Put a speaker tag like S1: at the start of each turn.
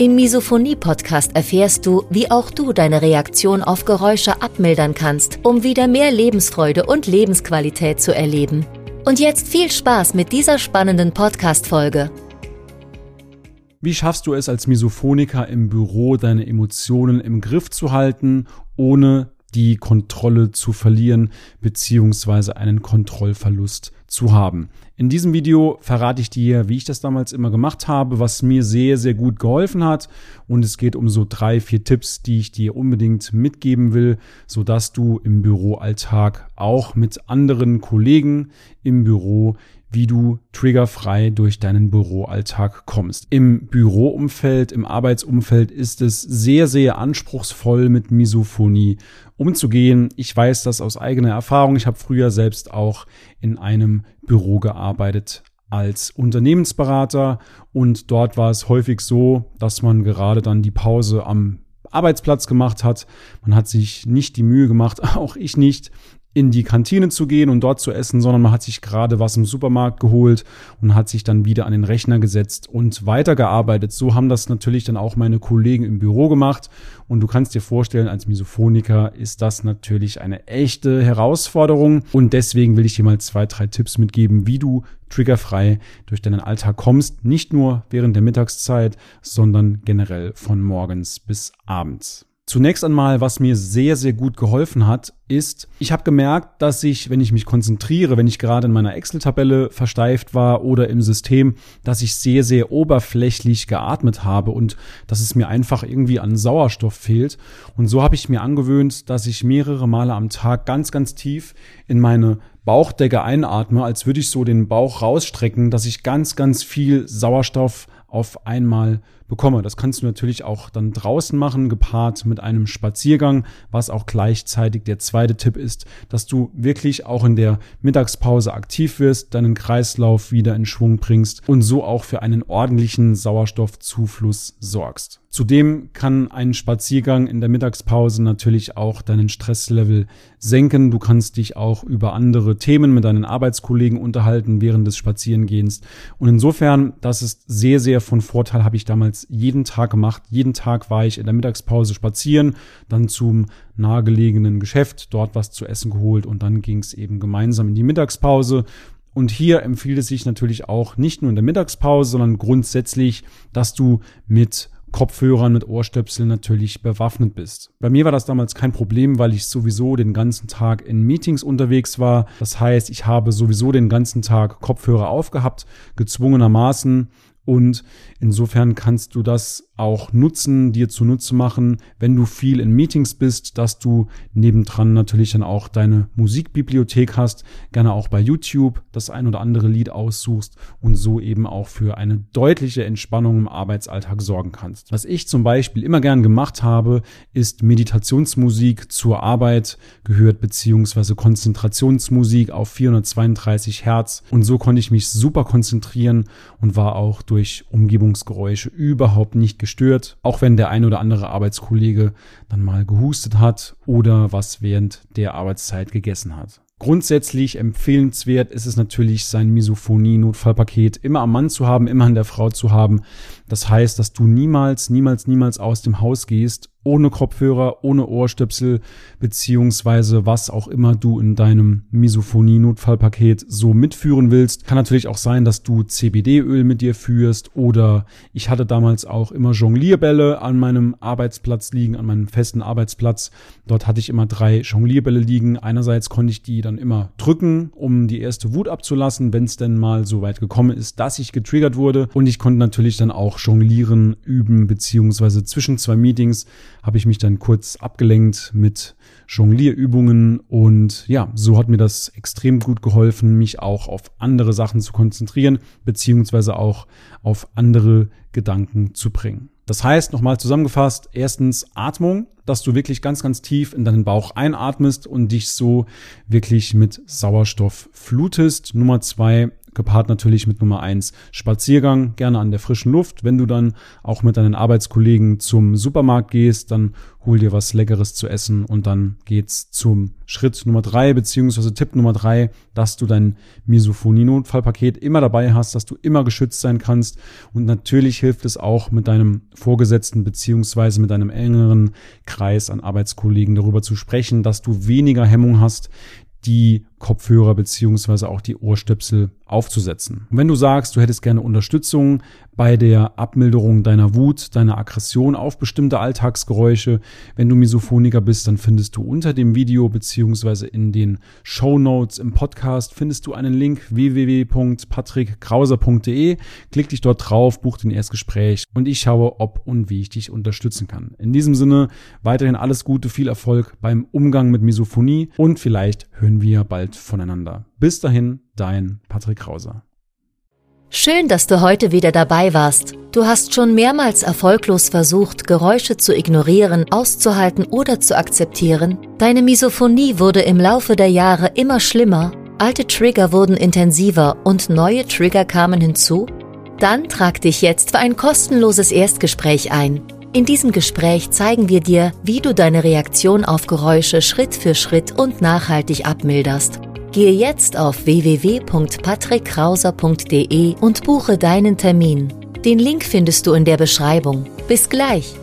S1: Im Misophonie-Podcast erfährst du, wie auch du deine Reaktion auf Geräusche abmildern kannst, um wieder mehr Lebensfreude und Lebensqualität zu erleben. Und jetzt viel Spaß mit dieser spannenden Podcast-Folge.
S2: Wie schaffst du es als Misophoniker im Büro, deine Emotionen im Griff zu halten, ohne die Kontrolle zu verlieren beziehungsweise einen Kontrollverlust zu haben. In diesem Video verrate ich dir, wie ich das damals immer gemacht habe, was mir sehr, sehr gut geholfen hat. Und es geht um so drei, vier Tipps, die ich dir unbedingt mitgeben will, sodass du im Büroalltag auch mit anderen Kollegen im Büro wie du triggerfrei durch deinen Büroalltag kommst. Im Büroumfeld, im Arbeitsumfeld ist es sehr, sehr anspruchsvoll mit Misophonie umzugehen. Ich weiß das aus eigener Erfahrung. Ich habe früher selbst auch in einem Büro gearbeitet als Unternehmensberater und dort war es häufig so, dass man gerade dann die Pause am Arbeitsplatz gemacht hat. Man hat sich nicht die Mühe gemacht, auch ich nicht, in die Kantine zu gehen und dort zu essen, sondern man hat sich gerade was im Supermarkt geholt und hat sich dann wieder an den Rechner gesetzt und weitergearbeitet. So haben das natürlich dann auch meine Kollegen im Büro gemacht. Und du kannst dir vorstellen, als Misophoniker ist das natürlich eine echte Herausforderung. Und deswegen will ich dir mal zwei, drei Tipps mitgeben, wie du triggerfrei durch deinen Alltag kommst. Nicht nur während der Mittagszeit, sondern generell von morgens bis abends. Zunächst einmal, was mir sehr, sehr gut geholfen hat, ist, ich habe gemerkt, dass ich, wenn ich mich konzentriere, wenn ich gerade in meiner Excel-Tabelle versteift war oder im System, dass ich sehr, sehr oberflächlich geatmet habe und dass es mir einfach irgendwie an Sauerstoff fehlt. Und so habe ich mir angewöhnt, dass ich mehrere Male am Tag ganz, ganz tief in meine Bauchdecke einatme, als würde ich so den Bauch rausstrecken, dass ich ganz, ganz viel Sauerstoff auf einmal bekomme. Das kannst du natürlich auch dann draußen machen, gepaart mit einem Spaziergang, was auch gleichzeitig der zweite Tipp ist, dass du wirklich auch in der Mittagspause aktiv wirst, deinen Kreislauf wieder in Schwung bringst und so auch für einen ordentlichen Sauerstoffzufluss sorgst. Zudem kann ein Spaziergang in der Mittagspause natürlich auch deinen Stresslevel senken. Du kannst dich auch über andere Themen mit deinen Arbeitskollegen unterhalten während des Spazierengehens. Und insofern, das ist sehr, sehr von Vorteil, habe ich damals jeden Tag gemacht. Jeden Tag war ich in der Mittagspause spazieren, dann zum nahegelegenen Geschäft, dort was zu essen geholt und dann ging es eben gemeinsam in die Mittagspause. Und hier empfiehlt es sich natürlich auch nicht nur in der Mittagspause, sondern grundsätzlich, dass du mit Kopfhörern mit Ohrstöpseln natürlich bewaffnet bist. Bei mir war das damals kein Problem, weil ich sowieso den ganzen Tag in Meetings unterwegs war. Das heißt, ich habe sowieso den ganzen Tag Kopfhörer aufgehabt, gezwungenermaßen und insofern kannst du das auch nutzen, dir zunutze machen, wenn du viel in Meetings bist, dass du nebendran natürlich dann auch deine Musikbibliothek hast, gerne auch bei YouTube das ein oder andere Lied aussuchst und so eben auch für eine deutliche Entspannung im Arbeitsalltag sorgen kannst. Was ich zum Beispiel immer gern gemacht habe, ist Meditationsmusik zur Arbeit gehört, beziehungsweise Konzentrationsmusik auf 432 Hertz und so konnte ich mich super konzentrieren und war auch durch Umgebungsgeräusche überhaupt nicht gestört, auch wenn der ein oder andere Arbeitskollege dann mal gehustet hat oder was während der Arbeitszeit gegessen hat. Grundsätzlich empfehlenswert ist es natürlich, sein Misophonie-Notfallpaket immer am Mann zu haben, immer an der Frau zu haben. Das heißt, dass du niemals, niemals, niemals aus dem Haus gehst, ohne Kopfhörer, ohne Ohrstöpsel, beziehungsweise was auch immer du in deinem Misophonie-Notfallpaket so mitführen willst. Kann natürlich auch sein, dass du CBD-Öl mit dir führst oder ich hatte damals auch immer Jonglierbälle an meinem Arbeitsplatz liegen, an meinem festen Arbeitsplatz. Dort hatte ich immer drei Jonglierbälle liegen. Einerseits konnte ich die dann immer drücken, um die erste Wut abzulassen, wenn es denn mal so weit gekommen ist, dass ich getriggert wurde. Und ich konnte natürlich dann auch jonglieren üben, beziehungsweise zwischen zwei Meetings habe ich mich dann kurz abgelenkt mit Jonglierübungen und ja, so hat mir das extrem gut geholfen, mich auch auf andere Sachen zu konzentrieren, beziehungsweise auch auf andere Gedanken zu bringen. Das heißt, nochmal zusammengefasst, erstens Atmung, dass du wirklich ganz, ganz tief in deinen Bauch einatmest und dich so wirklich mit Sauerstoff flutest. Nummer zwei, gepaart natürlich mit Nummer eins Spaziergang, gerne an der frischen Luft. Wenn du dann auch mit deinen Arbeitskollegen zum Supermarkt gehst, dann hol dir was Leckeres zu essen und dann geht's zum Schritt Nummer drei, beziehungsweise Tipp Nummer drei, dass du dein Misophonie-Notfallpaket immer dabei hast, dass du immer geschützt sein kannst. Und natürlich hilft es auch mit deinem Vorgesetzten beziehungsweise mit deinem engeren Kreis an Arbeitskollegen darüber zu sprechen, dass du weniger Hemmung hast, die Kopfhörer beziehungsweise auch die Ohrstöpsel aufzusetzen. Und wenn du sagst, du hättest gerne Unterstützung bei der Abmilderung deiner Wut, deiner Aggression auf bestimmte Alltagsgeräusche, wenn du Misophoniker bist, dann findest du unter dem Video beziehungsweise in den Show Notes im Podcast findest du einen Link www.patrickkrauser.de. Klick dich dort drauf, buch den Erstgespräch und ich schaue, ob und wie ich dich unterstützen kann. In diesem Sinne weiterhin alles Gute, viel Erfolg beim Umgang mit Misophonie und vielleicht hören wir bald bald voneinander. Bis dahin, dein Patrick Krauser.
S1: Schön, dass du heute wieder dabei warst. Du hast schon mehrmals erfolglos versucht, Geräusche zu ignorieren, auszuhalten oder zu akzeptieren. Deine Misophonie wurde im Laufe der Jahre immer schlimmer, alte Trigger wurden intensiver und neue Trigger kamen hinzu? Dann trag dich jetzt für ein kostenloses Erstgespräch ein. In diesem Gespräch zeigen wir dir, wie du deine Reaktion auf Geräusche Schritt für Schritt und nachhaltig abmilderst. Gehe jetzt auf www.patrickkrauser.de und buche deinen Termin. Den Link findest du in der Beschreibung. Bis gleich!